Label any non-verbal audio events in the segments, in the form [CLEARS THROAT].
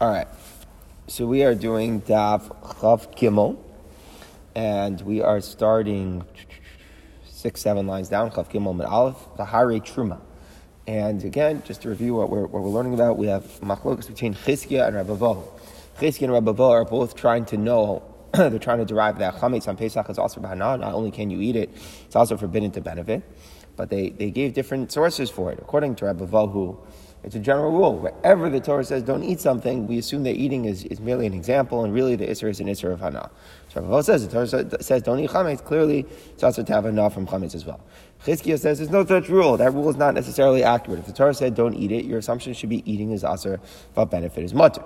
All right. So we are doing Daf Chav Gimel, and we are starting six, seven lines down. Chav Gimel Mit Aleph Vahari Truma. And again, just to review what we're, what we're learning about, we have machlokas between Chizkiah and Rabbi Chizkiah and Rabbi are both trying to know. [CLEARS THROAT] they're trying to derive that chametz on Pesach is also b'hana. Not only can you eat it, it's also forbidden to benefit. But they, they gave different sources for it. According to Rabbi it's a general rule. Wherever the Torah says don't eat something, we assume that eating is, is merely an example, and really the Isser is an Isser of Hana. So Rabbi says the Torah says don't eat chametz. Clearly, it's also to have Hana from chametz as well. Chizkiah says there's no such rule. That rule is not necessarily accurate. If the Torah said don't eat it, your assumption should be eating is aser, but benefit is mutter.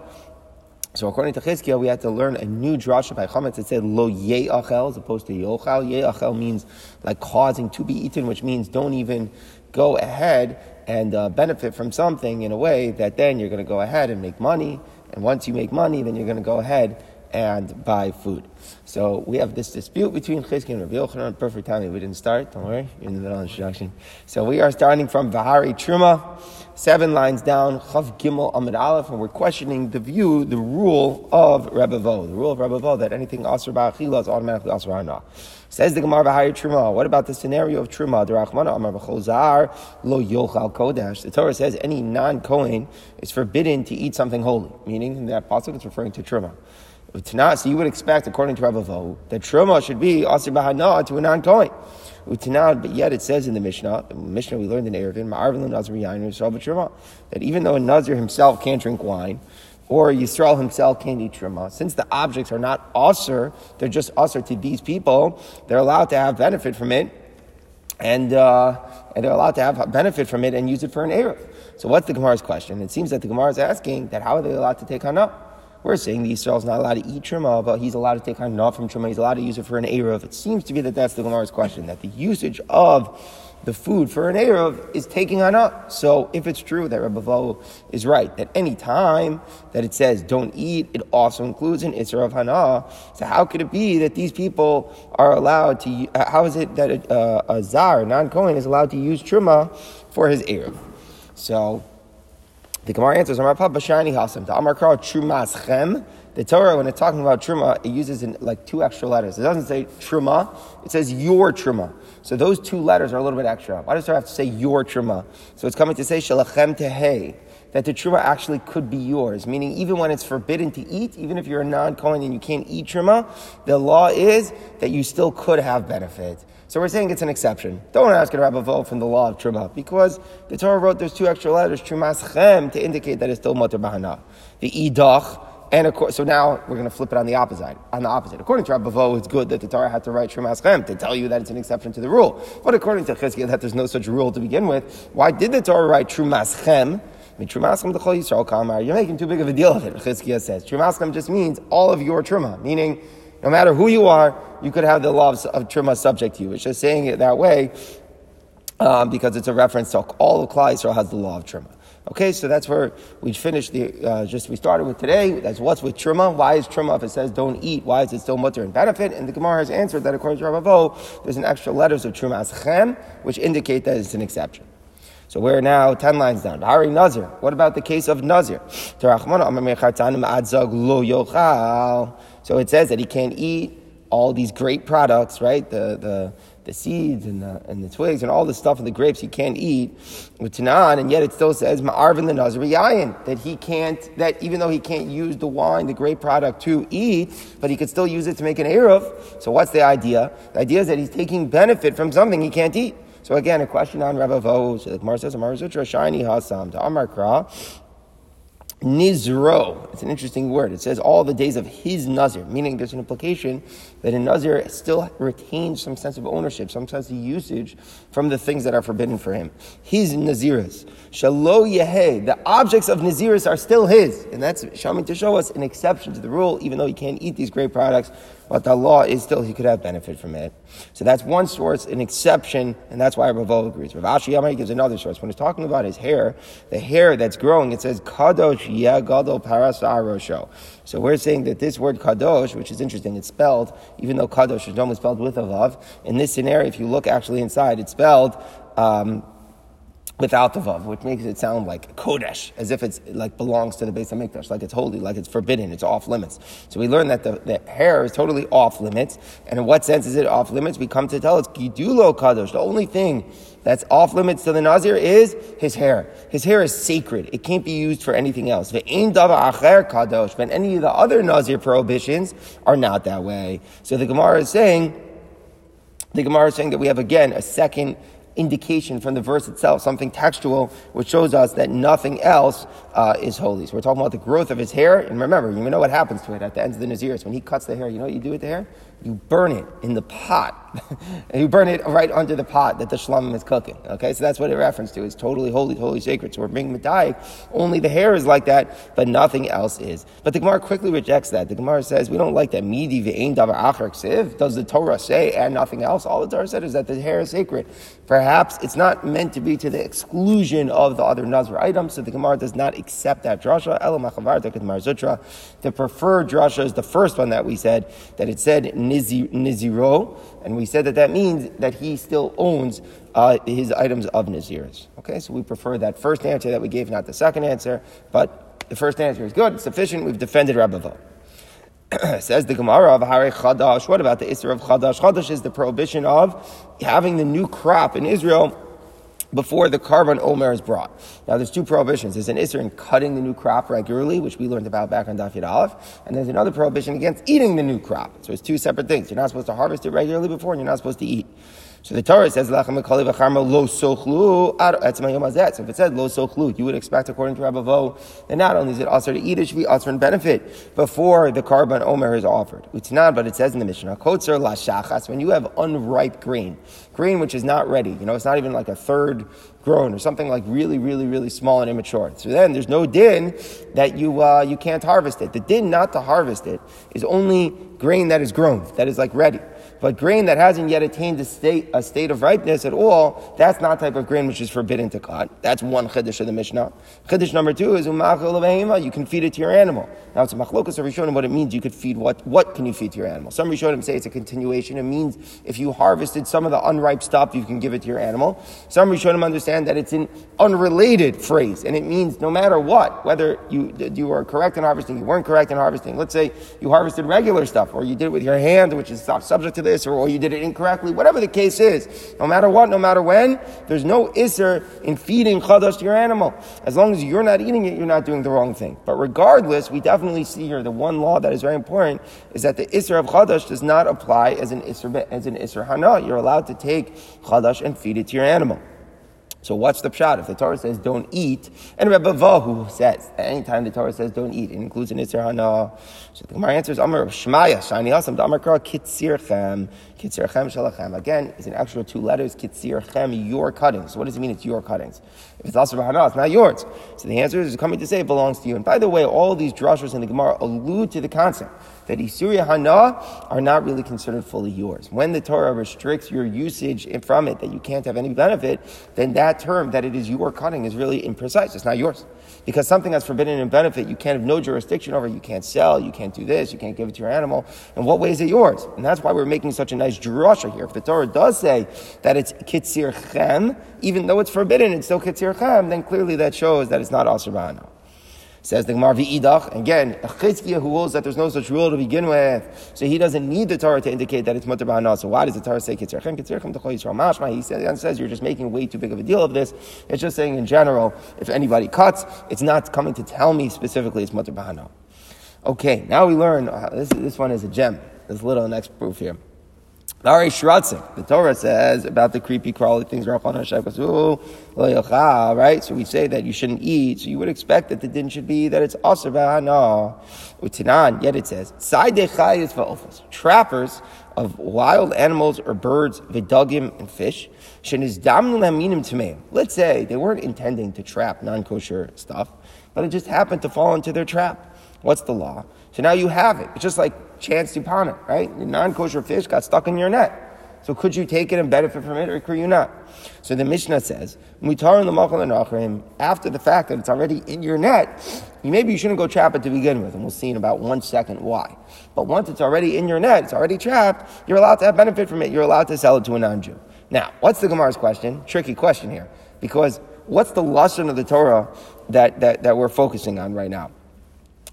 So according to Chizkiah, we had to learn a new drasha by Chametz. It said lo ye'achel as opposed to yochal. Ye'achel means like causing to be eaten, which means don't even go ahead and uh, benefit from something in a way that then you're going to go ahead and make money. And once you make money, then you're going to go ahead and buy food. So we have this dispute between Chizkiah and Rabbi Yochanan. Perfect timing. We didn't start. Don't worry. You're in the middle of the introduction. So we are starting from Vahari Truma, seven lines down, Chav Gimel Amid Aleph, and we're questioning the view, the rule of Rebbe Vo, the rule of Rebbe Vo, that anything Asr Ba'achila is automatically Asr Hana. Says the Gemara Vahari Truma. What about the scenario of Truma? The Derachmana Amar B'chol Lo Yochal Kodesh. The Torah says any non-Kohen is forbidden to eat something holy, meaning that pasuk is referring to Truma. So you would expect, according to Rabbi Vo, that Truma should be Asir Bahana to a non-Kohen. But yet it says in the Mishnah, the Mishnah we learned in Eruvin, Ma'arvin that even though a Nazir himself can't drink wine, or Yisrael himself can't eat truma. Since the objects are not usher, they're just usher to these people, they're allowed to have benefit from it, and, uh, and they're allowed to have benefit from it and use it for an Erev. So what's the Gemara's question? It seems that the Gemara is asking that how are they allowed to take Hana? We're saying the Israel is not allowed to eat truma, but he's allowed to take Hana from truma. He's allowed to use it for an Erev. It seems to be that that's the Gemara's question, that the usage of the food for an Erev is taking on. So if it's true that Rabbi Vo is right, that any time that it says don't eat, it also includes an Isra of Hana. So how could it be that these people are allowed to, uh, how is it that a, a Zar, non-Kohen, is allowed to use Truma for his Erev? So the Gemara answers, Amar Papa Shani Hasam, the Amar Kral Trumas Chem, the Torah, when it's talking about truma, it uses in like two extra letters. It doesn't say truma, it says your truma. So those two letters are a little bit extra. Why does Torah have to say your truma? So it's coming to say shalachem tehei, that the truma actually could be yours. Meaning, even when it's forbidden to eat, even if you're a non-Kohen and you can't eat truma, the law is that you still could have benefit. So we're saying it's an exception. Don't ask a rabbi from the law of truma because the Torah wrote those two extra letters, trumas chem, to indicate that it's still mutter bahana. The idach and of course, so now we're going to flip it on the opposite. On the opposite, according to Rabbi it's good that the Torah had to write Shema Chem to tell you that it's an exception to the rule. But according to Chizkiah, that there's no such rule to begin with. Why did the Torah write Trumas Chem? You're making too big of a deal of it. Chizkiah says Trumas just means all of your truma, meaning no matter who you are, you could have the law of, truma subject to you. It's just saying it that way um, because it's a reference to all of Klal Yisrael has the law of truma. Okay, so that's where we finished the, uh, just we started with today. That's what's with Truma. Why is Truma, if it says don't eat, why is it still mutter and benefit? And the Gemara has answered that according to Rabbi there's an extra letters of Truma as Chem, which indicate that it's an exception. So we're now 10 lines down. Hari Nazir. What about the case of Nazir? So it says that he can't eat all these great products, right? The, the, the seeds and the, and the twigs and all the stuff in the grapes he can't eat with Tanan, and yet it still says Ma'arvin the Nazariyayin, that he can't, that even though he can't use the wine, the grape product to eat, but he could still use it to make an Eruv. So what's the idea? The idea is that he's taking benefit from something he can't eat. So again, a question on Rabbi Vo, the Gemara says, Amar Zutra, Shiny Hasam, to Amar Kra, Nizro. It's an interesting word. It says all the days of his Nazir, meaning there's an implication that a Nazir still retains some sense of ownership, some sense of usage from the things that are forbidden for him. His Naziris. Shalo Yehe. The objects of Naziris are still his. And that's showing to show us an exception to the rule, even though he can't eat these great products but the law is still he could have benefit from it. So that's one source, an exception, and that's why Ravo agrees. Rav Ashi Yamari gives another source. When he's talking about his hair, the hair that's growing, it says Kadosh Yagadol Parasarosho. So we're saying that this word Kadosh, which is interesting, it's spelled, even though Kadosh is normally spelled with a vav, in this scenario, if you look actually inside, it's spelled um, without the vav, which makes it sound like kodesh, as if it's like belongs to the base of mikdash, like it's holy, like it's forbidden, it's off limits. So we learn that the, the hair is totally off limits, and in what sense is it off limits? We come to tell it's gidulo kadosh. The only thing that's off limits to the nazir is his hair. His hair is sacred; it can't be used for anything else. Ve'ein dava acher kadosh. But any of the other nazir prohibitions are not that way. So the Gemara is saying. The Gemara is saying that we have again a second indication from the verse itself, something textual, which shows us that nothing else uh, is holy. So we're talking about the growth of his hair, and remember, you know what happens to it at the end of the Naziris. When he cuts the hair, you know what you do with the hair? You burn it in the pot. [LAUGHS] you burn it right under the pot that the shlamim is cooking. Okay, so that's what it refers to. It's totally holy, totally sacred. So we're bringing medayik. Only the hair is like that, but nothing else is. But the Gemara quickly rejects that. The Gemara says we don't like that. Midi ve'ein davar acher ksiv. Does the Torah say and nothing else? All the Torah said is that the hair is sacred. Perhaps it's not meant to be to the exclusion of the other nazar items. So the Gemara does not accept that drasha. The preferred drasha is the first one that we said that it said niziro and we said that that means that he still owns uh, his items of Naziris. Okay, so we prefer that first answer that we gave, not the second answer, but the first answer is good, sufficient. We've defended Rabbi [CLEARS THROAT] Says the Gemara of Hare Chadash. What about the Isra of Chadash? Chadash is the prohibition of having the new crop in Israel before the korban omer is brought. Now, there's two prohibitions. There's an issur in cutting the new crop regularly, which we learned about back on Daf Yud Aleph, and there's another prohibition against eating the new crop. So it's two separate things. You're not supposed to harvest it regularly before, and you're not supposed to eat. So the Torah says, Lachem lo sochlu So if it said lo sochlu, you would expect, according to Rabbi Vo, that not only is it also to eat, it should be also in benefit before the korban omer is offered. It's not, but it says in the Mishnah, kotzer la shachas, when you have unripe grain, grain which is not ready, you know, it's not even like a third grown or something like really, really, really small and immature. So then there's no din that you, uh, you can't harvest it. The din not to harvest it is only grain that is grown, that is like ready. But grain that hasn't yet attained a state, a state of ripeness at all, that's not type of grain which is forbidden to cut. That's one chiddush of the Mishnah. Chiddush number two is umachal You can feed it to your animal. Now it's a machlokas of Rishonim what it means. You could feed what? What can you feed to your animal? Some Rishonim say it's a continuation. It means if you harvested some of the unripe stuff, you can give it to your animal. Some Rishonim understand that it's an unrelated phrase, and it means no matter what, whether you you were correct in harvesting, you weren't correct in harvesting. Let's say you harvested regular stuff, or you did it with your hand, which is subject to this this or, or you did it incorrectly, whatever the case is, no matter what, no matter when, there's no isser in feeding chadash to your animal. As long as you're not eating it, you're not doing the wrong thing. But regardless, we definitely see here the one law that is very important is that the isser of chadash does not apply as an isser, as an isser hana. You're allowed to take chadash and feed it to your animal. So what's the pshat? If the Torah says don't eat, and Rebbe Vahu says at any time the Torah says don't eat, it includes an Isser Hana. So the Gemara answers Amar Shmaya Shani Asam Amar Kitzirchem Kitzirchem Shalachem. Again, it's an extra two letters Kitzirchem your cuttings. So what does it mean? It's your cuttings. If it's also Hana, it's not yours. So the answer is coming to say it belongs to you. And by the way, all these drashas in the Gemara allude to the concept that Isuria Hana are not really considered fully yours. When the Torah restricts your usage from it, that you can't have any benefit, then that term, that it is your cutting, is really imprecise. It's not yours. Because something that's forbidden in benefit, you can't have no jurisdiction over. You can't sell, you can't do this, you can't give it to your animal. In what way is it yours? And that's why we're making such a nice drasha here. If the Torah does say that it's kitzir chem, even though it's forbidden, it's still kitzir chem, then clearly that shows that it's not asr Says the Gemara V'idach, again, a Chizkiah who holds that there's no such rule to begin with, so he doesn't need the Torah to indicate that it's mutter. So why does the Torah say kitzerchem, kitzerchem yisrael mashma? He says, says you're just making way too big of a deal of this. It's just saying in general, if anybody cuts, it's not coming to tell me specifically it's mutter. Okay, now we learn, uh, this, this one is a gem, this little next proof here. Ari Shratzik, the Torah says about the creepy, crawly things, right? So we say that you shouldn't eat, so you would expect that the din should be that it's aser no. Utinan, yet it says, trappers of wild animals or birds, vidugim and fish, let's say they weren't intending to trap non-kosher stuff, but it just happened to fall into their trap. What's the law? So now you have it. It's just like chance to upon it, right? The non-kosher fish got stuck in your net. So could you take it and benefit from it, or could you not? So the Mishnah says, after the fact that it's already in your net, maybe you shouldn't go trap it to begin with, and we'll see in about one second why. But once it's already in your net, it's already trapped, you're allowed to have benefit from it, you're allowed to sell it to a non-Jew. Now, what's the Gemara's question? Tricky question here. Because what's the lesson of the Torah that, that, that we're focusing on right now?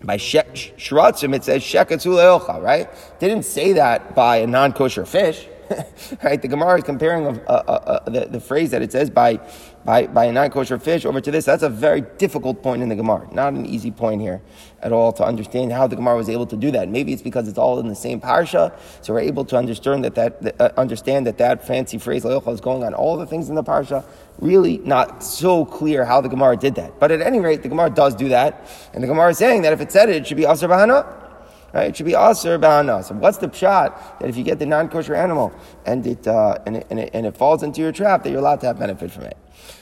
By shratzim, it says shekatzul right? Didn't say that by a non-kosher fish. [LAUGHS] right? The Gemara is comparing uh, uh, uh, the, the phrase that it says by, by, by a non-kosher fish over to this. That's a very difficult point in the Gemara. Not an easy point here at all to understand how the Gemara was able to do that. Maybe it's because it's all in the same parsha, so we're able to understand that that, uh, understand that, that fancy phrase is going on all the things in the parsha. Really not so clear how the Gemara did that. But at any rate, the Gemara does do that. And the Gemara is saying that if it said it, it should be Asr Bahana. Right? It should be aser ba'ana. So what's the pshat that if you get the non-kosher animal and it, uh, and, it, and, it, and it falls into your trap, that you're allowed to have benefit from it?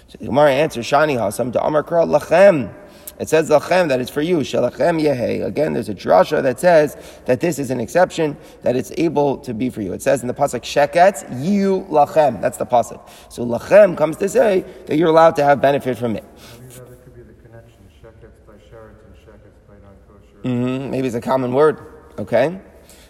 So the Gemara answers, Shani Hasam to Amar Kra Lachem. It says lachem that it's for you. Shalachem yehe. Again, there's a drasha that says that this is an exception that it's able to be for you. It says in the pasuk sheket you lachem. That's the pasuk. So lachem comes to say that you're allowed to have benefit from it. Mm-hmm. Maybe it's a common word. Okay.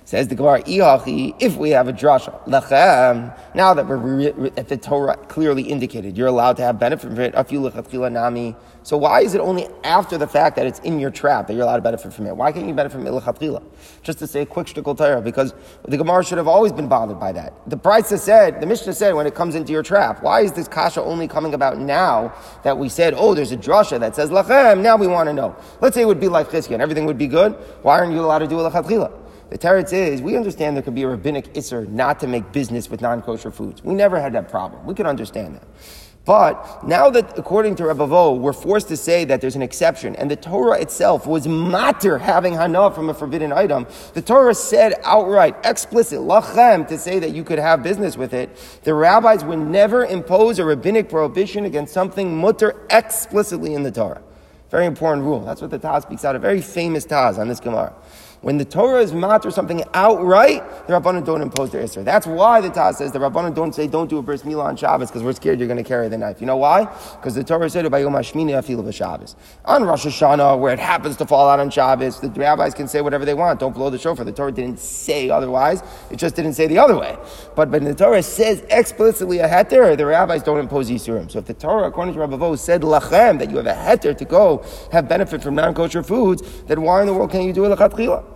Says the Gemara, if we have a drasha, lechem, now that we're at the Torah clearly indicated, you're allowed to have benefit from it, afilu nami. So why is it only after the fact that it's in your trap that you're allowed to benefit from it? Why can't you benefit from it Just to say a quick shtickle Torah, because the Gemara should have always been bothered by that. The Brisa said, the Mishnah said, when it comes into your trap, why is this kasha only coming about now that we said, oh, there's a drasha that says lachem, now we want to know. Let's say it would be like Chizkiah and everything would be good. Why aren't you allowed to do a lechatchila? The teretz is, we understand there could be a rabbinic isser not to make business with non-kosher foods. We never had that problem. We could understand that. But now that, according to Rabbi Vo, we're forced to say that there's an exception, and the Torah itself was matter having hana from a forbidden item, the Torah said outright, explicit, lachem, to say that you could have business with it. The rabbis would never impose a rabbinic prohibition against something mutter explicitly in the Torah. Very important rule. That's what the Taz speaks out, a very famous Taz on this Gemara. When the Torah is matter something outright, the Rabbanon don't impose their Isser. That's why the Taz says the Rabbanon don't say don't do a bris milah on Shabbos because we're scared you're going to carry the knife. You know why? Because the Torah said by Yom Hashmini Afil Shabbos. On Rosh Hashanah, where it happens to fall out on Shabbos, the rabbis can say whatever they want. Don't blow the shofar. The Torah didn't say otherwise. It just didn't say the other way. But when the Torah says explicitly a heter, the rabbis don't impose Yisurim. So if the Torah, according to Rabbi Vo, said lachem, that you have a heter to go have benefit from non-kosher foods, then why in the world can't you do a lechatchila?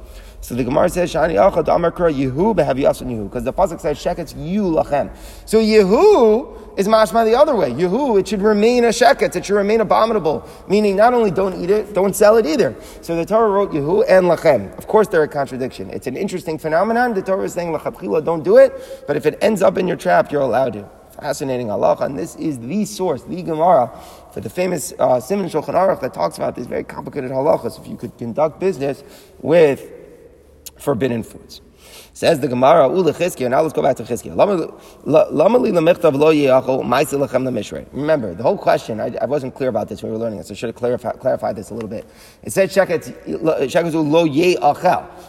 So the Gemara says, Shani Achad Amar Kra Yehu Behav Yasun Yehu, because the Pasuk says, Sheket's you lachem. So Yehu is mashma the other way. Yehu, it should remain a sheket, it should remain abominable. Meaning, not only don't eat it, don't sell it either. So the Torah wrote Yehu and lachem. Of course, they're a contradiction. It's an interesting phenomenon. The Torah is saying, Lachatchila, don't do it, but if it ends up in your trap, you're allowed to. Fascinating halacha, and this is the source, the Gemara, for the famous uh, Siman Shulchan Aruch that talks about these very complicated halachas. If you could conduct business with forbidden foods. Says the Gemara, Ula now let's go back to Chizkiah. Remember, the whole question, I, I, wasn't clear about this when we were learning this, I should have clarified, clarified this a little bit. It said, lo.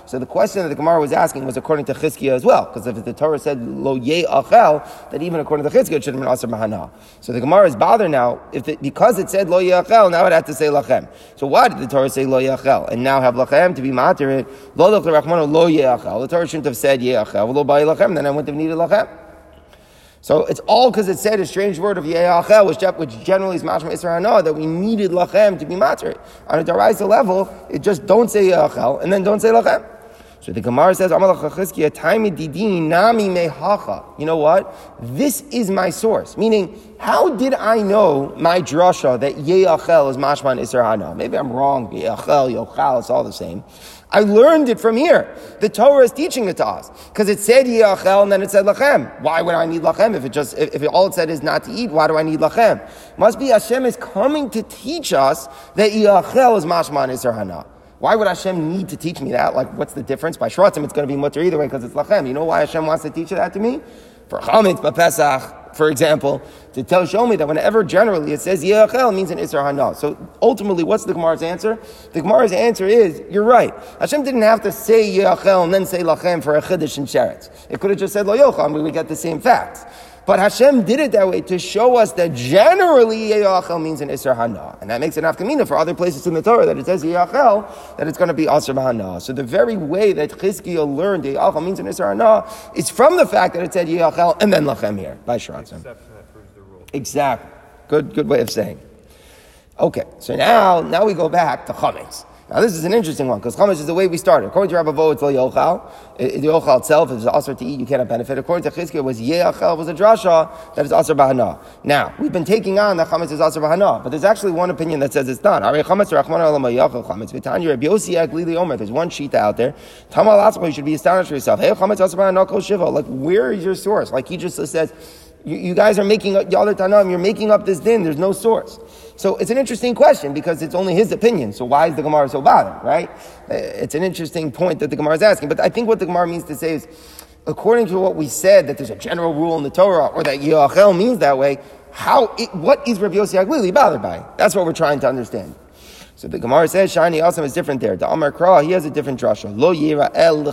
So the question that the Gemara was asking was according to Chizkiah as well, because if the Torah said lo ye achel, that even according to Chizkiah it should have been asr mahana. So the Gemara is bothered now, if the, because it said lo ye achel, now it had to say lachem. So why did the Torah say lo ye achel? And now have lachem to be matir it, lo lo ye achel. The Torah shouldn't have said Yeachel, lachem, then I wouldn't have needed lachem. So it's all because it said a strange word of Yeachel, which, which generally is mashma Isra that we needed lachem to be matter. On a daraisa level, it just don't say Yeachel and then don't say lachem. So the Gemara says, nami You know what? This is my source. Meaning, how did I know my drasha that Yeachel is mashman Isra Maybe I'm wrong. Yeachel, Yochal, it's all the same. I learned it from here. The Torah is teaching it to us because it said yachel and then it said lachem. Why would I need lachem if it just if, if all it said is not to eat? Why do I need lachem? Must be Hashem is coming to teach us that yachel is mashman hana. Why would Hashem need to teach me that? Like, what's the difference? By Shratzim, it's going to be mutter either way because it's lachem. You know why Hashem wants to teach that to me? For Chametz, Pesach, for example, to tell show me that whenever generally it says Yeachel means an Isra Hana. So ultimately, what's the Gemara's answer? The Gemara's answer is, you're right. Hashem didn't have to say Yeachel and then say Lachem for a Chiddush and Sheretz. It could have just said Lo Yocham, we would get the same facts. But Hashem did it that way to show us that generally Yeachel means an Isra Hana. And that makes it afkamina for other places in the Torah that it says Yeachel, that it's going to be Asr Hana. So the very way that Chizkiah learned Yeachel means an Isra Hana is from the fact that it said Yeachel and then Lachem here, by Shratzim. Exactly. Good, good way of saying. Okay, so now, now we go back to chametz. Now this is an interesting one because chametz is the way we started. According to Rabbi Vo, it's yochal. The yochal itself is also to eat. You cannot benefit. According to Chizkiah, it was yeachal was a drasha that is aser bahana. Now we've been taking on that chametz is aser bahana, but there's actually one opinion that says it's not. There's one sheet out there. You should be astonished for yourself. Hey, chametz aser bahana. Like where is your source? Like he just says. You, you guys are making up, other Tanam, you're making up this din, there's no source. So it's an interesting question because it's only his opinion. So why is the Gemara so bothered, right? Uh, it's an interesting point that the Gemara is asking. But I think what the Gemara means to say is, according to what we said, that there's a general rule in the Torah, or that Yoachel means that way, how, it, what is Rabbi Yossi HaGlili bothered by? That's what we're trying to understand. So the Gemara says Shani Asam is different there. The Amar Kra, he has a different drasha. Lo yira el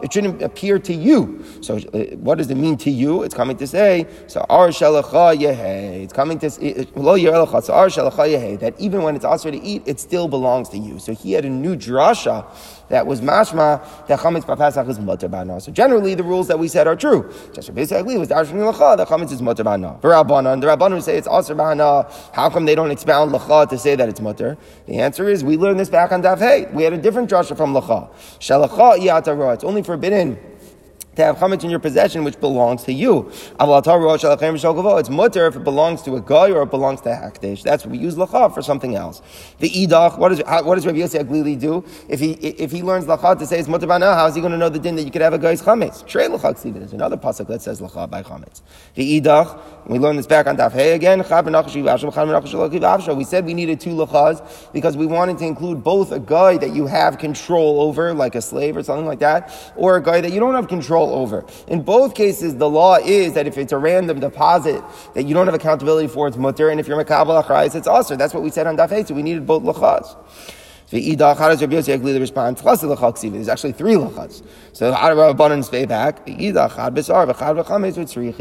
It shouldn't appear to you. So uh, what does it mean to you? It's coming to say, so ar shalacha. It's coming to lo yira el so ar shalacha. That even when it's also to eat, it still belongs to you. So he had a new drasha that was mashma that chametz b'pasach is mutter b'ana. So generally, the rules that we said are true. Just basically was darshan lacha that chametz is mutter b'ana. V'rabbanan, the rabbanon say it's also b'ana. How come they don't expound lacha to say that it's mutter? The answer is we learned this back on Daf Hey. We had a different drasha from lacha. Shalacha iyatara. It's only forbidden to have chametz in your possession which belongs to you. It's mutter if it belongs to a guy or it belongs to a hakdesh. That's what we use lacha for something else. The idach, what, is, what does Rabbi Yossi HaGlili do? If he, if he learns lacha to say it's mutter bana, how is he going to know the din that you could have a guy's chametz? Trey lacha There's another pasuk that says lacha by chametz. The idach, we learned this back on Daf Hey again. We said we needed two lachas because we wanted to include both a guy that you have control over, like a slave or something like that, or a guy that you don't have control over. In both cases, the law is that if it's a random deposit that you don't have accountability for, it's mutter, and if you're makabel achrais, it's also. That's what we said on daf so we needed both lachas. HaGlili respond? There's actually three lachas. So Rabbanan say back?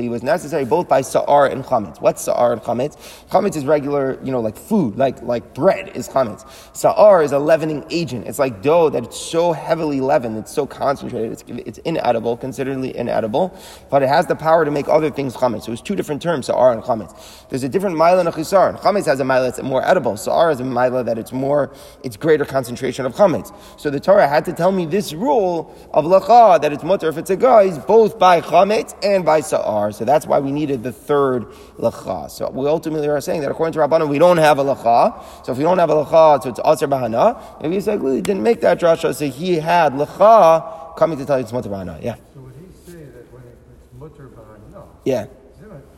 Was necessary both by sa'ar and chametz. What's sa'ar and chametz? Chametz is regular, you know, like food, like, like bread is chametz. Sa'ar is a leavening agent. It's like dough that it's so heavily leavened, it's so concentrated, it's, it's inedible, considerably inedible, but it has the power to make other things chametz. So it's two different terms, sa'ar and chametz. There's a different mila and a chisar. Chametz has a mila that's more edible. Sa'ar has a mila that it's more, it's greater greater concentration of chametz. So the Torah had to tell me this rule of lacha that it's mutter if it's a guy, is both by chametz and by sa'ar. So that's why we needed the third lacha. So we ultimately are saying that according to Rabbanan, we don't have a lacha. So if we don't have a lacha, so it's aser bahana. Maybe Yisrael he didn't make that drasha, so he had lacha coming to tell you it's mutter bahana. Yeah. So would he say that when it's mutter bahana? Yeah.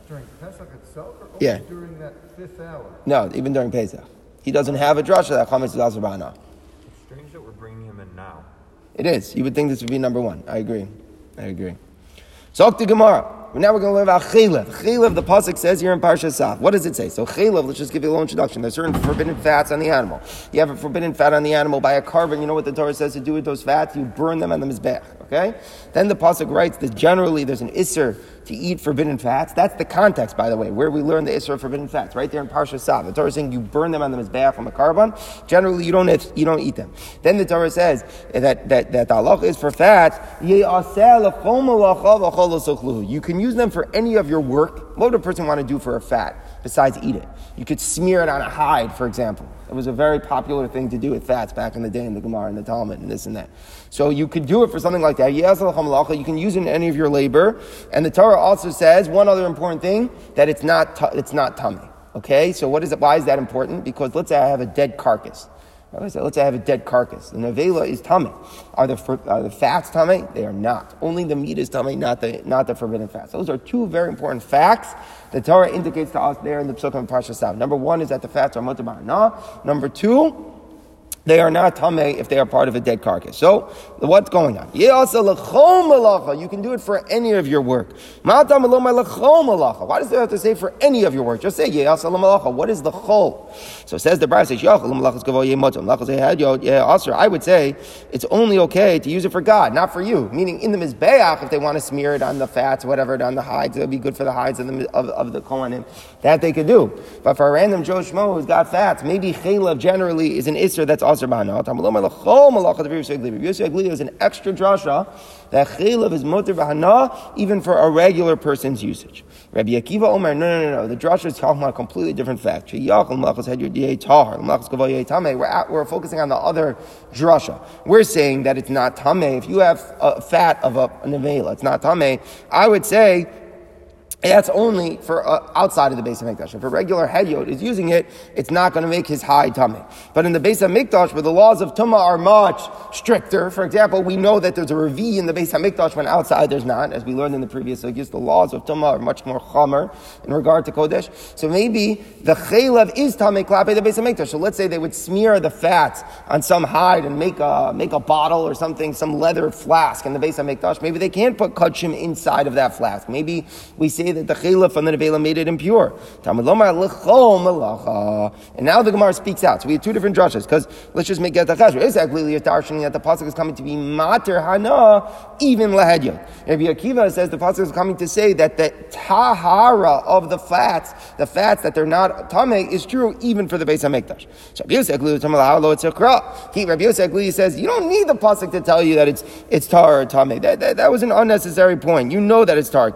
During Pesach itself, or yeah. during that fifth hour? No, even during Pesach. He doesn't have a drasha that chametz is aser. It's strange that we're bringing him in now. It is. You would think this would be number one. I agree. I agree. So, to Gemara. Now we're going to learn about chaylev. Chaylev, the pasuk says here in Parsha Saf. What does it say? So chaylev, let's just give you a little introduction. There's certain forbidden fats on the animal. You have a forbidden fat on the animal by a korban. You know what the Torah says to do with those fats? You burn them on the mizbeach. Okay. Then the pasuk writes that generally there's an isser to eat forbidden fats. That's the context, by the way, where we learn the Isra of forbidden fats, right there in Parsha Sav. The Torah is saying you burn them on the Mizbeach on the korban. Generally, you don't, you don't eat them. Then the Torah says that, that, that the halach is for fats. You can use them for any of your work. What would a person want to do for a fat besides eat it? You could smear it on a hide, for example. It was a very popular thing to do with fats back in the day in the Gemara and the Talmud and this and that. So you could do it for something like that. You can use it in any of your labor. And the Torah also says one other important thing that it's not it's not tummy. Okay, so what is it? Why is that important? Because let's say I have a dead carcass. Let's say I have a dead carcass. The nevela is tummy. Are the, are the fats tummy? They are not. Only the meat is tummy, not the, not the forbidden fats. Those are two very important facts the Torah indicates to us there in the Psukim and Parsha Number one is that the fats are mutar Number two, they are not tame if they are part of a dead carcass. So, what's going on? You can do it for any of your work. Why does it have to say for any of your work? Just say What is the chol? So it says the says I would say it's only okay to use it for God, not for you. Meaning in the mizbeach, if they want to smear it on the fats, whatever, on the hides, it would be good for the hides of the of, of the kohanim. That they could do. But for a random Joe Schmo who's got fats, maybe chaylev generally is an isser that's Tamalom elachol is an extra drasha that chaylev is mutter b'hana even for a regular person's usage. Rabbi Akiva Omer, no, no, no, no. The drasha is talking about a completely different fact. We're, at, we're focusing on the other drasha. We're saying that it's not tame. If you have a fat of a, nevela, it's not tame. I would say that's only for uh, outside of the base of Mikdash. If a regular hedyot is using it, it's not going to make his high tummy. But in the base of Mikdash, where the laws of Tumah are much stricter, for example, we know that there's a revi in the base of Mikdash when outside there's not, as we learned in the previous sugis, the laws of Tumah are much more chamer in regard to Kodesh. So maybe the chaylev is tamei klape the base of Mikdash. So let's say they would smear the fat on some hide and make a, make a bottle or something, some leather flask in the base of Mikdash. Maybe they can't put kachim inside of that flask. Maybe we say that the chayla from the nevela made it impure. And now the Gemara speaks out. So we have two different drushes because let's just make get the chashra. Exactly, that the pasuk is coming to be mater hana even lahedya. Rabbi Akiva says the pasuk is coming to say that the tahara of the fats, the fats that they're not tame, is true even for the base of mikdash. So Rabbi Yosef says you don't need the pasuk to tell you that it's it's tar or tame. That, that, that was an unnecessary point. You know that it's tar.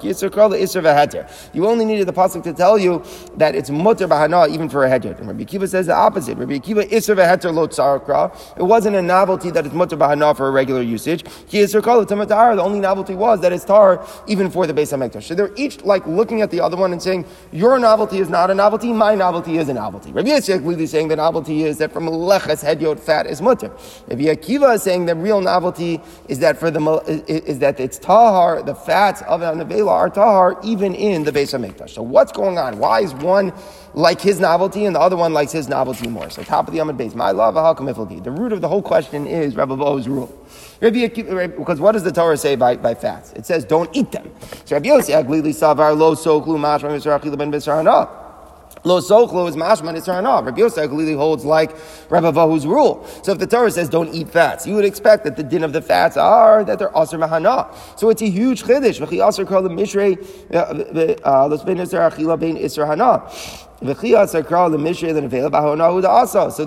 You only needed the pasuk to tell you that it's mutter bahana even for a heter. And Rabbi Akiva says the opposite. Rabbi Akiva isser v'heter lo tzarkra. It wasn't a novelty that it's mutter bahana for a regular usage. Ki isser kol The only novelty was that it's tar even for the base of Mikdash. So they're each like looking at the other one and saying, your novelty is not a novelty, my novelty is a novelty. Rabbi Yitzchak is saying the novelty is that from leches hedyot fat is mutter. Rabbi Akiva is saying the real novelty is that for the is that it's tahar, the fats of an nevela are tahar even in the base of Mikdash. So what's going on? Why is one like his novelty and the other one likes his novelty more? So top of the Amid base. My love, The root of the whole question is Rabbi Bo's rule. Rabbi, Because what does the Torah say by, by fats? It says don't eat them. So Rabbi Yossi. Lo sochlo is mashman it's Rabbi Yosef Galili holds like Rabbi Vahu's rule. So if the Torah says don't eat fats, you would expect that the din of the fats are that they're aser mahana. So it's a huge chiddush. V'chi aser kol mishrei uh, los ben iser achila ben iser hana. So the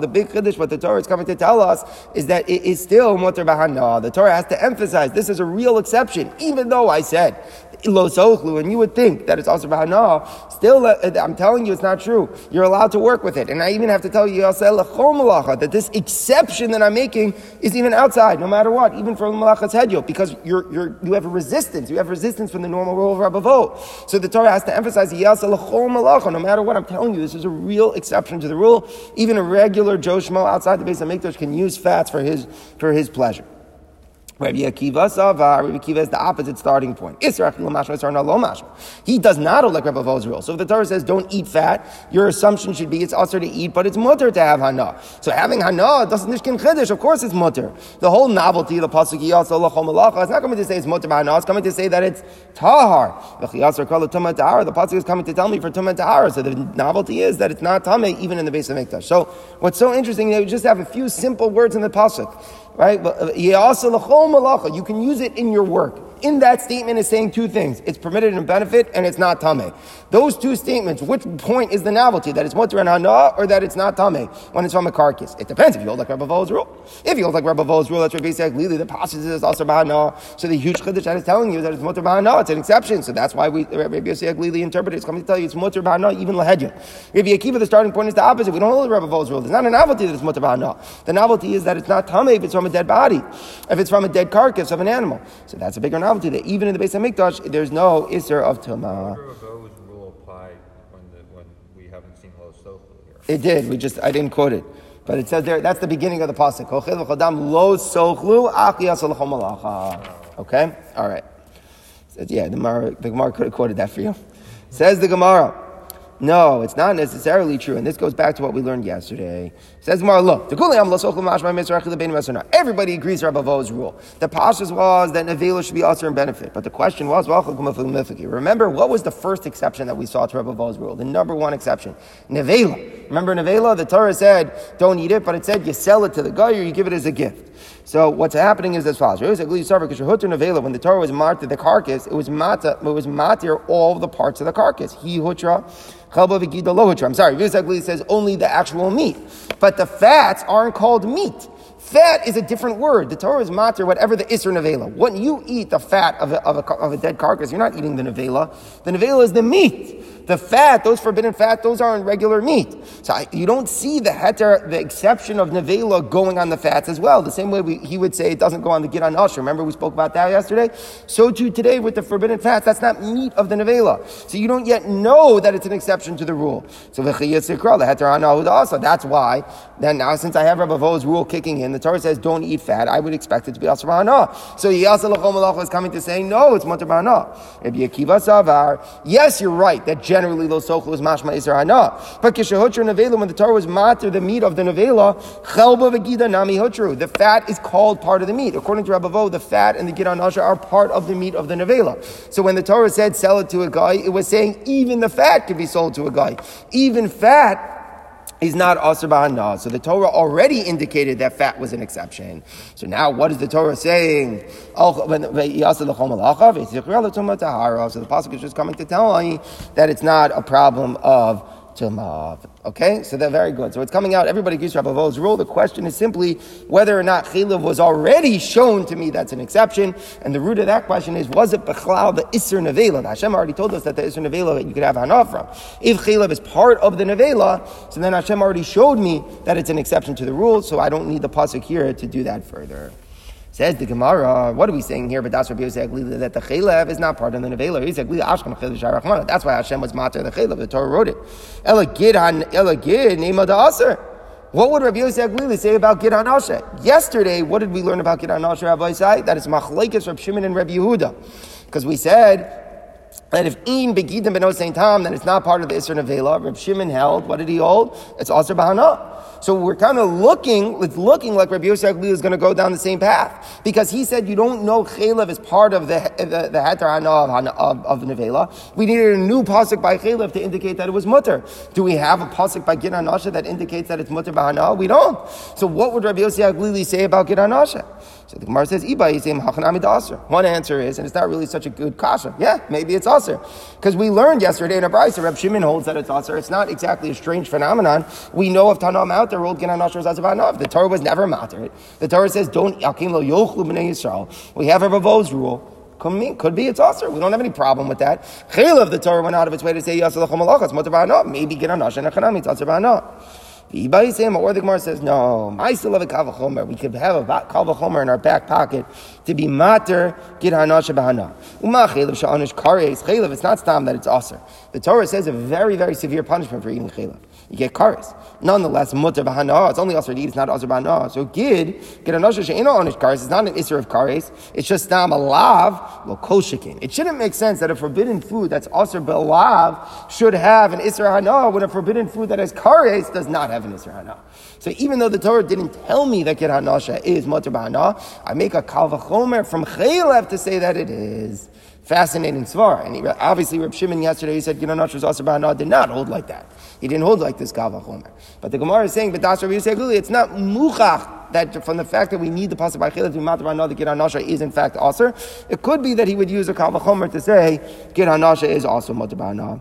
big chiddush, what the Torah is coming to tell us, is that it is still mutter bahana. The Torah has to emphasize this is a real exception, even though I said lo sochlu, and you would think that it's also bahana. Still, uh, I'm telling you, it's not true. You're allowed to work with it, and I even have to tell you that this exception that I'm making is even outside, no matter what, even for malachas hedyo, because you're, you're, you have a resistance. You have resistance from the normal rule of Rabbavo. So the Torah has to emphasize no matter what I'm telling you, this is a real exception to the rule. Even a regular Joe Schmo outside the base of Mikdash can use fats for his, for his pleasure. Rabbi Akiva Savar, Rabbi Akiva is the opposite starting point. He does not like Rabbi Vo's rule. So if the Torah says don't eat fat, your assumption should be it's also to eat, but it's mutter to have hana. So having hana doesn't nishkin chiddush. Of course it's mutter. The whole novelty of the pasuk also malacha is not coming to say it's mutter hana. It's coming to say that it's tahar. The pasuk is coming to tell me for tumah tahar. So the novelty is that it's not tameh even in the base of mikdash. So what's so interesting, they just have a few simple words in the pasuk right? Uh, you can use it in your work in that statement is saying two things. It's permitted and benefit, and it's not tame. Those two statements, which point is the novelty? That it's mutter and hana, or that it's not tame when it's from a carcass? It depends if you hold like Rabbi Vo's rule. If you hold like Rabbi Vo's rule, that's Rabbi Yisrael Lili, the passage is also hana. So the huge chiddush is telling you that it's mutter hana, it's an exception. So that's why we, uh, Rabbi Yisrael Lili interpreted it's coming to tell you it's mutter hana, even lahedya. Rabbi Akiva, the starting point is the opposite. We don't hold Rabbi Vo's rule. It's not a novelty that it's mutter hana. The novelty is that it's not tame if it's from a dead body, if it's from a dead carcass of an animal. So that's a bigger novelty that even in the base of Mikdash, there's no Isser of Tumah. It did. We just I didn't quote it, but it says there. That's the beginning of the pasuk. Okay. All right. yeah, the Gemara, the Gemara could have quoted that for you. Says the Gemara. No, it's not necessarily true. And this goes back to what we learned yesterday. Says Gemara, look, everybody agrees Rabbi Vo's rule. The pashas was that Nevela should be usher and benefit. But the question was, remember, what was the first exception that we saw to Rabbi Vo's rule? The number one exception. Nevela. Remember Nevela? The Torah said, don't eat it, but it said you sell it to the guy or you give it as a gift. So what's happening is as follows. When the Torah was martyr the carcass, it was mata, it was all the parts of the carcass. He hutra. I'm sorry, Rizagli says only the actual meat. But the fats aren't called meat. Fat is a different word. The Torah is matir, whatever the isser nevela. When you eat the fat of a, of a, of a dead carcass, you're not eating the nevela. The nevela is the meat. The fat, those forbidden fat, those aren't regular meat. So I, you don't see the heter, the exception of nevela going on the fats as well. The same way we, he would say it doesn't go on the git on usher. Remember we spoke about that yesterday? So too today with the forbidden fats, that's not meat of the nevela. So you don't yet know that it's an exception to the rule. So the heter on also. That's why then now since I have Rabbi Vo's rule kicking in, the Torah says don't eat fat. I would expect it to be asr So Yasa is coming to say no, it's mutar Savar. Yes, you're right that generally lo sochlu is mashma isra hana. But kishahutra nevela, when the Torah was matter the meat of the nevela, chelba v'gida nami hutru. The fat is called part of the meat. According to Rabbi Vo, the fat and the gida nasha are part of the meat of the nevela. So when the Torah said sell it to a guy, it was saying even the fat could be sold to a guy. Even fat is not asr b'hana. So the Torah already indicated that fat was an exception. So now what is the Torah saying? So the pasuk is just coming to tell me that it's not a problem of Tumav. Okay, so they're very good. So it's coming out. Everybody agrees Rabbi Vo's rule. The question is simply whether or not chilav was already shown to me. That's an exception. And the root of that question is: Was it bechlal the iser nevela? Hashem already told us that the iser nevela you could have hana from. If chilav is part of the nevela, so then Hashem already showed me that it's an exception to the rule. So I don't need the pasuk here to do that further. Says the Gemara, what are we saying here? But that's Rabbi Yosef that the Chalev is not part of the Nevela. He said, That's why Hashem was matter the Chalev. The Torah wrote it. Ela gid han ela gid nema da aser. What would Rabbi Yosef Glili say about Gid Asher? Yesterday, what did we learn about Gid Asher, Rabbi Isai? That is it's Machlaikis, Rabbi Shimon, and Rabbi Yehuda. Because we said that if in begidim ben Saint Tom, then it's not part of the Isra Nevela. Rabbi Shimon held, what did he hold? It's also Bahana. So we're kind of looking, it's looking like Rabbi Yosef is going to go down the same path. Because he said you don't know Chalev is part of the, the, the Heter Hana of, of, of Nevela. We needed a new pasuk by Chalev to indicate that it was mutter. Do we have a pasuk by Gid Nasha that indicates that it's mutter Bahana? We don't. So what would Rabbi Yosef Glili say about Gid Nasha? So the Gemara says, One answer is, and it's not really such a good kasha. Yeah, maybe it's aser. Because we learned yesterday in a brisa, Reb Shimon holds that it's aser. It's not exactly a strange phenomenon. We know of Tanam out there, the Torah was never matter. The Torah says, don't, Yisrael. We have a Ravo's rule. Could be it's aser. We don't have any problem with that. Chaylev, the Torah went out of its way to say, Maybe get on Nasha and Achanami, it's aser or the Gemara says, no, I still have a kavachomer. We could have a kavachomer in our back pocket to be mater gid hanasha bahana. Uma chaylev sha'anish kares chaylev. It's not stam that it's aser. The Torah says a very, very severe punishment for eating chaylev. You get kares. Nonetheless, mutter. It's only aser to. It's not aser bahana. So gid gid hanasha she'ino anish kares. It's not an isser of kares. It's just stam alav lo koshikin. It shouldn't make sense that a forbidden food that's aser belav should have an isser hana when a forbidden food that has kares does not have an Isra Hana. So even though the Torah didn't tell me that Gid Hanasha is Mutter Ba'ana, I make a Kalvachomer from Chaylev to say that it is. Fascinating svar. And he, obviously, Reb Shimon yesterday, he said is also Ba'ana, did not hold like that. He didn't hold like this Kalvachomer. But the Gemara is saying, but that's Rabbi Yosef it's not Muchach that from the fact that we need the pasuk by to matter the gid hanasha is in fact aser. It could be that he would use a kavachomer to say gid hanasha is also mutabana.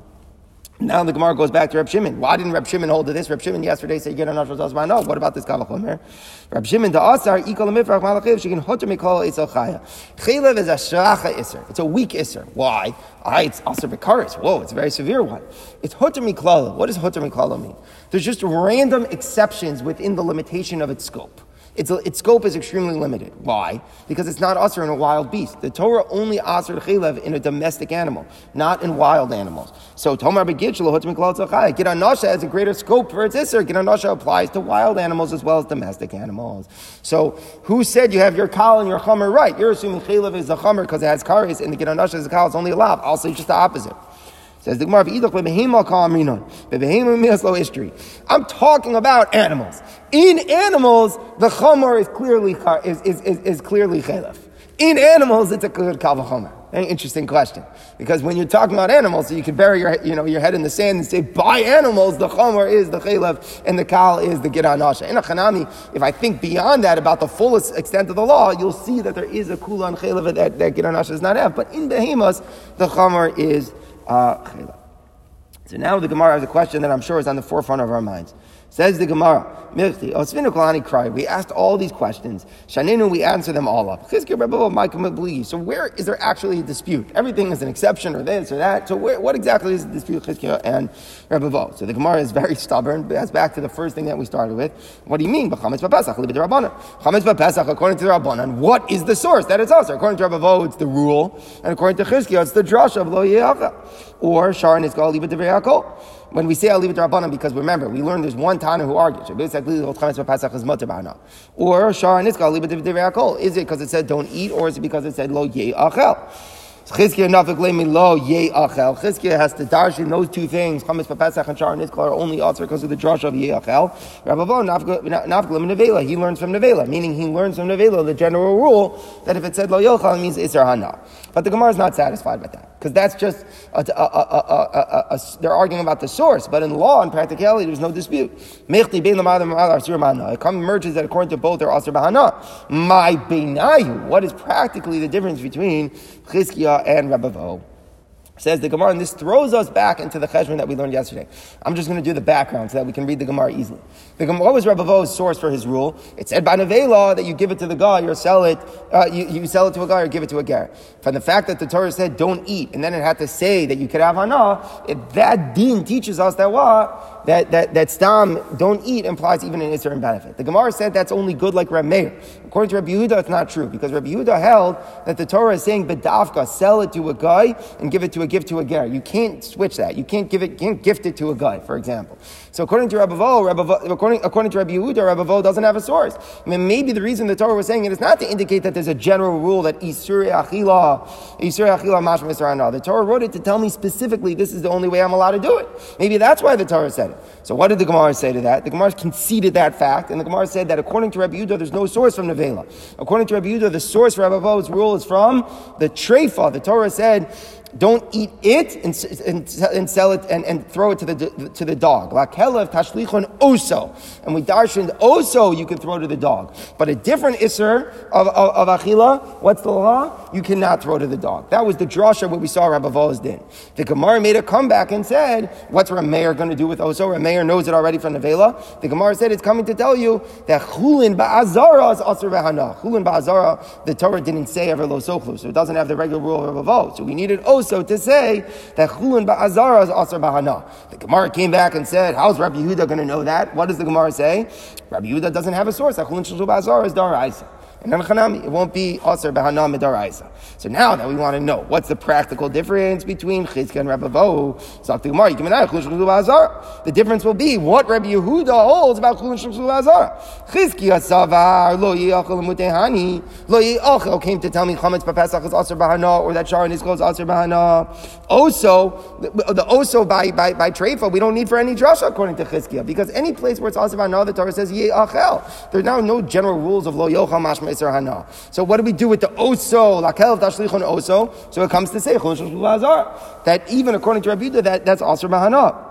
Now the Gemara goes back to Reb Shimon. Why didn't Reb Shimon hold to this? Reb Shimon yesterday said, you "Get on No, what about this kavachomer?" Reb Shimon the Asar ikol mifrach malachiv she can hotter mikol isel chaya. Chilev is a shracha iser. It's a weak iser. Why? Ah, it's Asar bekaris. Whoa, it's a very severe one. It's hotter miklala. What does hotter miklala mean? There's just random exceptions within the limitation of its scope. Its, its scope is extremely limited. Why? Because it's not usher in a wild beast. The Torah only usher chelev in a domestic animal, not in wild animals. So Tomar begitchel Giranasha has a greater scope for its isser. Giranasha applies to wild animals as well as domestic animals. So who said you have your kal and your chamer right? You're assuming chelev is a chamer because it has karis, and the Giranasha is a kal. It's only a lav. I'll say just the opposite. Says the Gemara. I'm talking about animals. In animals, the chomer is clearly is, is, is, is clearly chelef. In animals, it's a good kalvachomer. Very interesting question. Because when you're talking about animals, so you can bury your, you know, your head in the sand and say, by animals, the chomer is the chaylev and the kal is the giranasha. In a chanami, if I think beyond that about the fullest extent of the law, you'll see that there is a kula and that, that giranasha does not have. But in behemoths, the chomer is uh, chaylev. So now the Gemara has a question that I'm sure is on the forefront of our minds. Says the Gemara, Mirti, Osvinu Kolani cried. We asked all these questions. Shaninu, we answer them all up. So where is there actually a dispute? Everything is an exception or this or that. So where, what exactly is the dispute Chizkiah and Rebbe So the Gemara is very [LAUGHS] stubborn. That's back to the first thing that we started with. What do you mean? Chametz b'Pesach, according to the Rabbanan, what is the source? That it's us. According to Rebbe it's the rule. And according to Chizkiah, it's the drush of Lo Yehacha. Or Sharon is called Yaakov when we say I'll leave it to Rabbanan, because remember, we learned there's one Tana who argues. Or Shar Nitzka, leave it to Is it because it said don't eat, or is it because it said lo ye achel? Chizkiah has to dash in those two things. Chametz papesach and Shar Nitzka are only answer because of the drush of ye achel. Rabbanon nafik lemi nevela. He learns from nevela, meaning he learns from nevela the general rule that if it said lo yochel, it means isar hana. But the Gemara is not satisfied with that because that's just a, a, a, they're arguing about the source. But in law and practicality, there's no dispute. It comes merges that according to both are asr bahana. My beinayu. What is practically the difference between Chizkiah and Rabbav? Says the Gemara, and this throws us back into the cheshbon that we learned yesterday. I'm just going to do the background so that we can read the Gemara easily. The Gemara, what was Rabbi source for his rule? It said by Nevela that you give it to the guy or sell it, uh, you, you, sell it to a guy or give it to a ger. From the fact that the Torah said don't eat, and then it had to say that you could have hana, if that din teaches us that what? That, that, that stam, don't eat, implies even an Isser and benefit. The Gemara said that's only good like Reb Meir. According to Rabbi Yehuda, it's not true, because Rabbi Yehuda held that the Torah is saying, bedavka, sell it to a guy and give it to a gift to a ger. You can't switch that. You can't give it, can't gift it to a guy, for example. So according to Rabbi Vo, Rabbi according, according to Rabbi Yehuda, Rabbi Vo doesn't have a source. I mean, maybe the reason the Torah was saying it is not to indicate that there's a general rule that Isuri Achila, Isuri Achila Mashma The Torah wrote it to tell me specifically this is the only way I'm allowed to do it. Maybe that's why the Torah said So what did the Gemara say to that? The Gemara conceded that fact, and the Gemara said that according to Rabbi Yehuda, there's no source from Nevela. According to Rabbi Yehuda, the source for Rabbi Vo's rule is from the Treifa. The Torah said don't eat it and, and, and, sell it and, and throw it to the, to the dog. Lakelev tashlichon oso. And we darshaned oso you can throw to the dog. But a different isser of, of, of achila, what's the law? You cannot throw to the dog. That was the drasha what we saw Rabbi Volas did. The Gemara made a comeback and said, what's Rameir going to do with oso? Rameir knows it already from the Vela. The Gemara said it's coming to tell you that chulin ba'azara is asr v'hana. Chulin ba'azara, the Torah didn't say ever lo so it doesn't have the regular rule of Rabbi Volas. So we needed oso also to say that chulin ba'azara is asar bahana. The Gemara came back and said, how's Rabbi Yehuda going to know that? What does the Gemara say? Rabbi Yehuda doesn't have a source. That chulin ba'azara is daraisa. It won't be aser b'hanam midaraisa. So now that we want to know what's the practical difference between Chizkiah and Rabbi Vo, the difference will be what Rabbi Yehuda holds about Chulun Shulun Azara. Chizkiah savar lo yiachol mutehani lo yiachol came to tell me chametz b'pesach is aser b'hana or that sharon is called aser b'hana. Also, the, the also by by by treifa we don't need for any drasha according to Chizkiah because any place where it's aser b'hana the Torah says yiachel. There's now no general rules of lo yochal mashma So what do we do with the oso, lakel oso? So it comes to say that even according to Rabbi Yehuda, that, that's also bahana.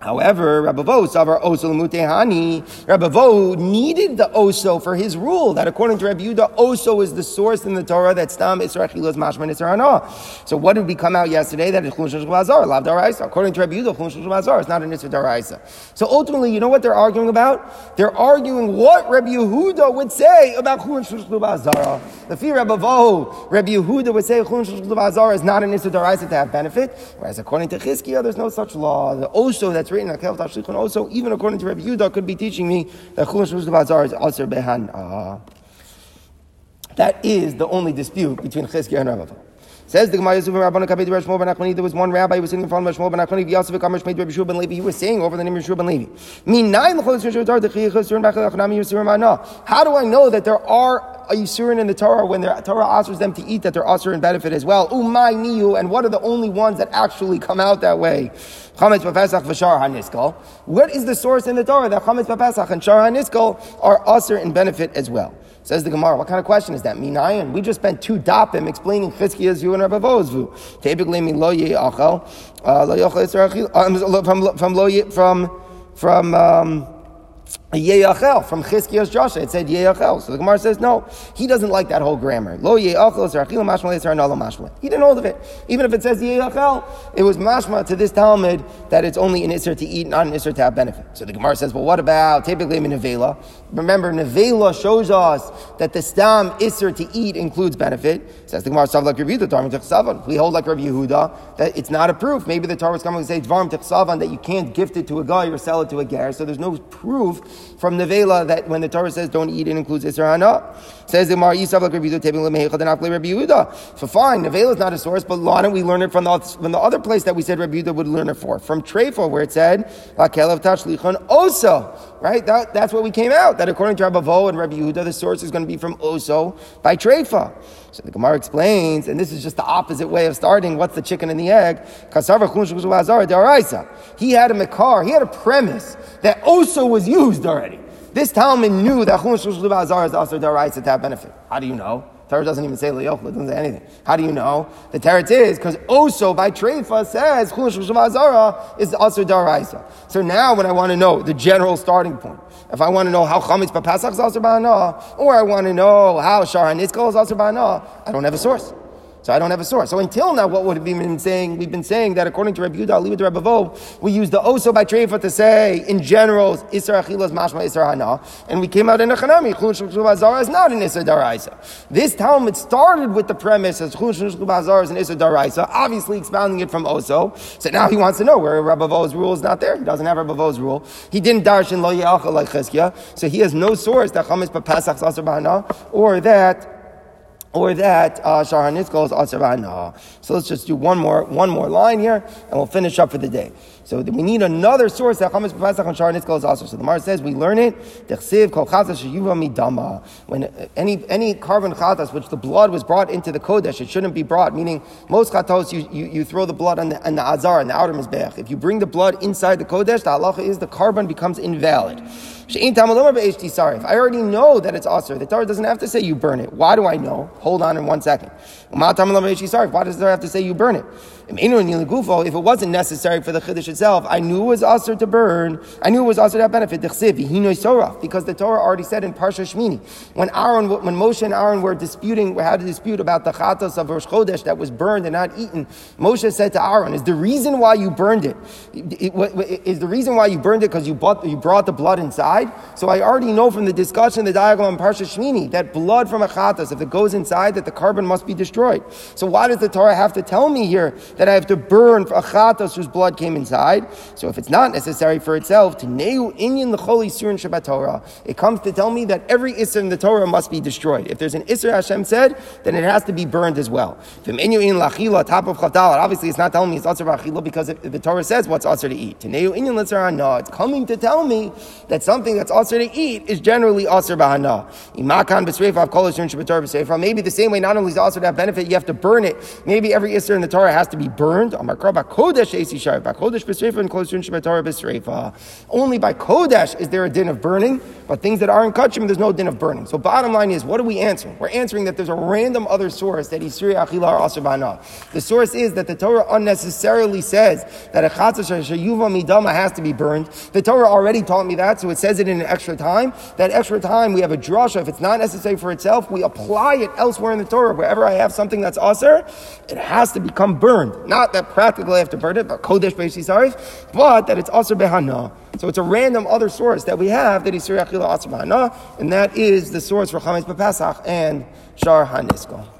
However, Rabbi Vo savar oso mutehani. Rabbi Vo needed the oso for his rule that according to Rabbi Yehuda, oso is the source in the Torah that stam isra chilos mashman isra hana. So what did we come out yesterday that it's chulun shul lav daraisa? According to Rabbi Yehuda, chulun shul is not an isra daraisa. So ultimately, you know what they're arguing about? They're arguing what Rabbi Yehuda would say about chulun shul The fear Rabbi Vo, Rabbi Yehuda would say chulun shul is not an isra daraisa to have benefit, whereas according to Chizkiah, there's no such law. The oso that's written Akel Tashlichon also, even according to Rabbi Yehuda, could be teaching me that Chulun Shus Bazar is Aser Behan. That is the only dispute between Chizkiah and Rabbi Says the Gemara Yosef Rabbanu Kabed Rav Shmuel ben Achmani. There was one rabbi who was sitting in front of Rav Shmuel ben Achmani. Yosef Kamash made Rabbi Shmuel ben Levi. He was saying over the name of Shmuel ben Levi. How do I know that there are a Yisurin in the Torah when the Torah offers them to eat that they're usher and benefit as well? Umay niyu, and what are the only ones that actually come out that way? Chametz b'Pesach v'Shar HaNiskal. What is the source in the Torah that Chametz b'Pesach and Shar HaNiskal are usher and benefit as well? Says the Gemara, what kind of question is that? Minayan. We just spent two dapim explaining Chizkiya's view and Rabbi view. Typically, mi lo achel, uh, lo yachel um, from from lo from from. Um, Yeachel from Chizkiya's Joshua. It said Yeachel. So the Gemara says no. He doesn't like that whole grammar. Lo Yeachel Zerachil Mashma Yisrael Nalo Mashma. He didn't hold of it. Even if it says Yeachel, it was Mashma to this Talmud that it's only an Isser to eat, not an Isser to have benefit. So the Gemara says, well, what about typically in Nevela? Remember, Nevela shows us that the Stam Isser to eat includes benefit. Says the Gemara, like Rabbi Yehuda, We hold like Rabbi Yehuda that it's not a proof. Maybe the Torah is coming to say Dvarim that you can't gift it to a guy or sell it to a ger. So there's no proof from Nevela that when the Torah says don't eat, it includes Hana. Says the Mar Yisav like Rabbi Yehuda, So fine, Nevela is not a source, but why don't we learn it from the, from the other place that we said Rabbi Yehuda would learn it for? From Trefa, where it said, Lakelev Tashlichon Oso. Right? That, that's what we came out. That according to Rabbi Vo and Rabbi Yehuda, the source is going to be from Oso by Trefa. So the Gemara explains, and this is just the opposite way of starting. What's the chicken and the egg? He had a makar, he had a premise that Oso was used already. This Talmud knew that Chumash Shluba Azar is also daraisa to have benefit. How do you know? Torah doesn't even say Leochel, it doesn't say anything. How do you know? The Teretz is because Oso by Treifa says Chumash Shluba Azara is also daraisa. So now when I want to know the general starting point, if I want to know how Chametz Papasach is also ba'ana, or I want to know how Shar HaNitzkal is also ba'ana, I don't have a source. So I don't have a source. So until now, what would have been saying? We've been saying that according to Rabbi Yudah, it to Rabbi Vo, we use the oso by treifa to say, in general, Isra Achilas Mashma Isra Hana, and we came out in a Chanami, Chun Shulchul is not an Isra Daraisa. This Talmud started with the premise as Chun Shulchul is an Isra Daraisa, obviously expounding it from oso. So now he wants to know where Rabbi Vo's rule is not there. He doesn't have Rabbi Vo's rule. He didn't darshan lo ya'achal like Chizkiah, so he has no source that Chametz Pesach Asar bana or that or that uh, Shahar Nitzkol is Asar So let's just do one more, one more line here, and we'll finish up for the day. So we need another source that Chametz Pesach on Nitzkol is also. So the Mar says we learn it. When uh, any any korban chatas which the blood was brought into the kodesh, it shouldn't be brought. Meaning most chatos you, you, you throw the blood on the, on the azar and the outer mizbeach. If you bring the blood inside the kodesh, the halacha is the korban becomes invalid. If I already know that it's aser, the Torah doesn't have to say you burn it. Why do I know? Hold on in one second. Why does the Torah have to say you burn it? If it wasn't necessary for the Chiddush itself, I knew it was aser to burn. I knew it was aser to have benefit. Because the Torah already said in Parsha Shmini, when Aaron, when Moshe and Aaron were disputing, had a dispute about the chatos of Rosh Chodesh that was burned and not eaten, Moshe said to Aaron, "Is the reason why you burned it? Is the reason why you burned it because you you brought the blood inside? So I already know from the discussion, the diagram in Parsha Shmini, that blood from a chatos, if it goes inside, that the korban must be destroyed. So why does the Torah have to tell me here that I have to burn for a chatos whose blood came inside. So if it's not necessary for itself, to neu inyan l'chol isur Shabbat Torah, it comes to tell me that every isur in the Torah must be destroyed. If there's an isur Hashem said, then it has to be burned as well. If in lachila, top of chavdalat, obviously it's not telling me it's asur v'achila because the Torah says what's asur to eat. To neu inyan l'tzara no, it's coming to tell me that something that's asur to eat is generally asur b'hana. Imakan b'sreifav kol isur Shabbat Torah Maybe the same way, not only is asur to have benefit, you have to burn it. Maybe every isur in the Torah has to be burned. Only by Kodesh is there a din of burning, but things that aren't kachim, there's no din of burning. So bottom line is, what are we answering? We're answering that there's a random other source that Isri Achila are Asr The source is that the Torah unnecessarily says that a chatzah midama has to be burned. The Torah already taught me that, so it says it in an extra time. That extra time, we have a drasha. If it's not necessary for itself, we apply it elsewhere in the Torah. Wherever I have something that's aser, it has to become burned. Not that practically I have to burn it, but Kodesh Beishis but that it's also Behana. So it's a random other source that we have that is Asr Behana, and that is the source for Chametz Bepasach and Shar HaNiskal.